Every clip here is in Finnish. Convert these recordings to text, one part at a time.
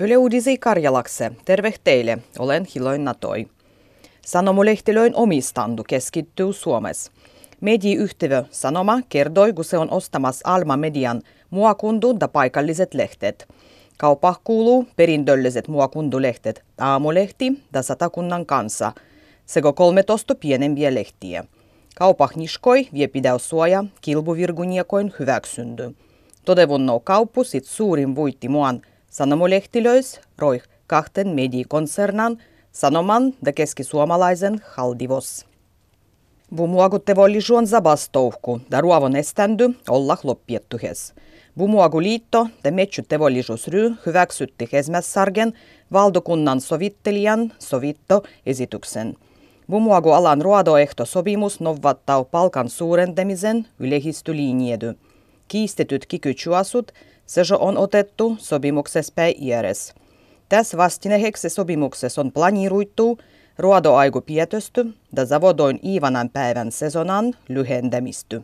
Yle Uudisi Karjalakse, terve teille, olen Hiloin Natoi. Sanomulehtilöin omistandu keskittyy Suomessa. Mediyhtiö Sanoma kertoi, kun se on ostamassa Alma Median muokundun ja paikalliset lehtet. Kaupa kuuluu perintölliset muokundulehtet Aamulehti ja Satakunnan kanssa sekä 13 pienempiä lehtiä. Kaupa niskoi vie pidäyssuoja kilpuvirguniekoin hyväksyndy. Todevunnou kauppu sit suurin vuitti muan sanomolehtilöis roih kahten medikonsernan Sanoman ja keskisuomalaisen Haldivos. Bumuagutevollisuon zabastouhku ja ruovon eständy olla loppiettuhes. Bumuaguliitto ja metsytevollisuusry hyväksytti Hesmässargen valdokunnan sovittelijan sovittoesityksen. Bumuagu-alan ruodoehtosopimus novattau palkan suurentamisen ylehistylinjedy. Kiistetyt kikychuasut se on otettu sopimuksessa päijäres. Tässä vastineheksi sopimuksessa on planiruittu ruodoaiku pietosty ja zavodoin Iivanan päivän sesonan lyhentämisty.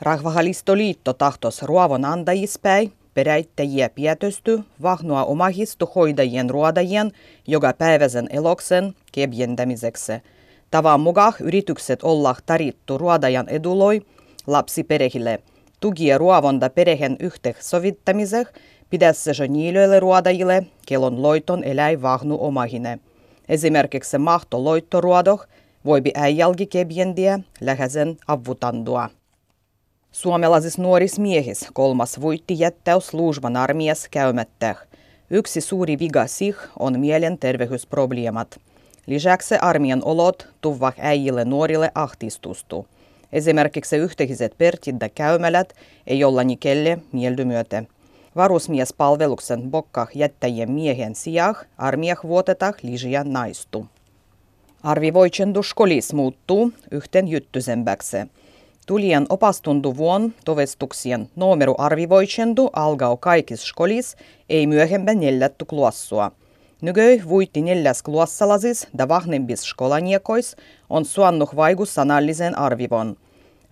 Rahvahalistoliitto tahtos ruovon antajispäi peräittäjiä pietosty vahnua omahistu hoidajien ruodajien joka päiväisen eloksen kebjentämiseksi. Tavan mukaan yritykset olla tarittu ruodajan eduloi lapsiperehille – tugia ruovonta perheen yhteensovittamiseen pidässä niilöille ruodajille, kellon loiton eläi vahnu omahine. Esimerkiksi mahto loittoruodoh voipi äijälki kebjendiä lähesen avutandua. Suomalaisis nuoris miehis kolmas voitti jättäys luusvan armias käymättä. Yksi suuri viga sih on mielenterveysprobleemat. Lisäksi armian olot tuvah äijille nuorille ahtistustu. Esimerkiksi yhteiset pertit ja käymälät ei olla nikelle mieldymyötä. Varusmiespalveluksen bokka jättäjien miehen sijaan armiah vuotetaan lisää naistu. Arvivoitsendu skolis muuttuu yhten jyttysempäksi. Tulijan opastundu vuon tovestuksien numero arvivoitsendu alkaa kaikissa skolis, ei myöhemmin neljätty kluassua. Nykö vuitti neljäs kluassalasis da vahnembis skolaniekois on suannuh vaikus sanallisen arvivon –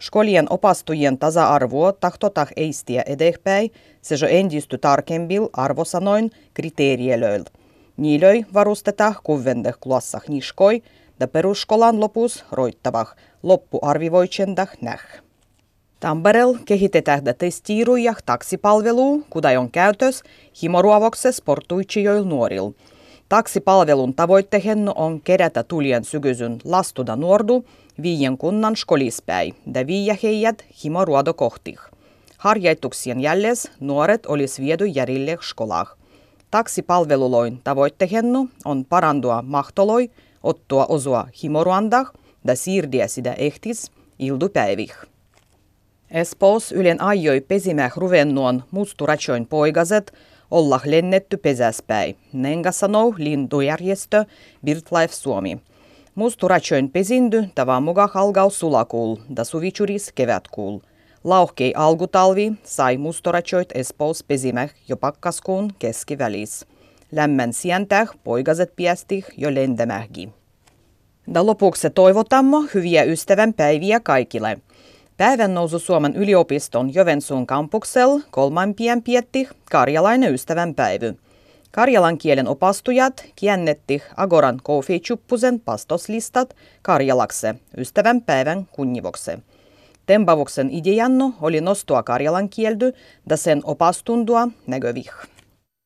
Školien opastujien tasa-arvoa tahtotah eistiä edespäin, se jo endisty tarkembil arvosanoin kriteerielöil. Niilöi varustetaan kuvendeh klassah niskoi, ja peruskolan lopus roittavah loppuarvivoitsendah näh. Tamperel kehitetään testiirujah taksipalvelu, kudai on käytös himoruovokse sportuitsijoil nuoril – Taksipalvelun tavoitteena on kerätä tulien sykysyn lastuda nuordu viien kunnan skolispäi ja viiä heidät himoruodo kohti. Harjoituksien jälles nuoret olisi viety järille skolah. Taksipalveluloin tavoitteena on parandua mahtoloi ottua osua himoruandah ja siirdiä sitä ehtis ildupäivih. Espoos ylen ajoi pesimäh ruvennuon musturatsoin poikaset – olla lennetty pesäspäin. Nenga sanoo lintujärjestö BirdLife Suomi. Musturatsöin pesindy tavan mukaan alkaa sulakuul da suvichuris kevätkuul. Lauhkei alkutalvi sai mustoratsoit Espoos pesimäh jo pakkaskuun keskivälis. Lämmän sientäh poikaset piästih jo lentämähgi. Da lopuksi toivotamme hyviä ystävän päiviä kaikille. Päivän nousu Suomen yliopiston Jovensuun kampuksel kolmampien pietti karjalainen ystävänpäivy. Karjalan kielen opastujat kiennetti Agoran Kofi-chuppusen pastoslistat karjalakse ystävänpäivän kunnivokse. Tempavuksen ideanno oli nostua karjalan kieldy ja sen opastundua nägövih.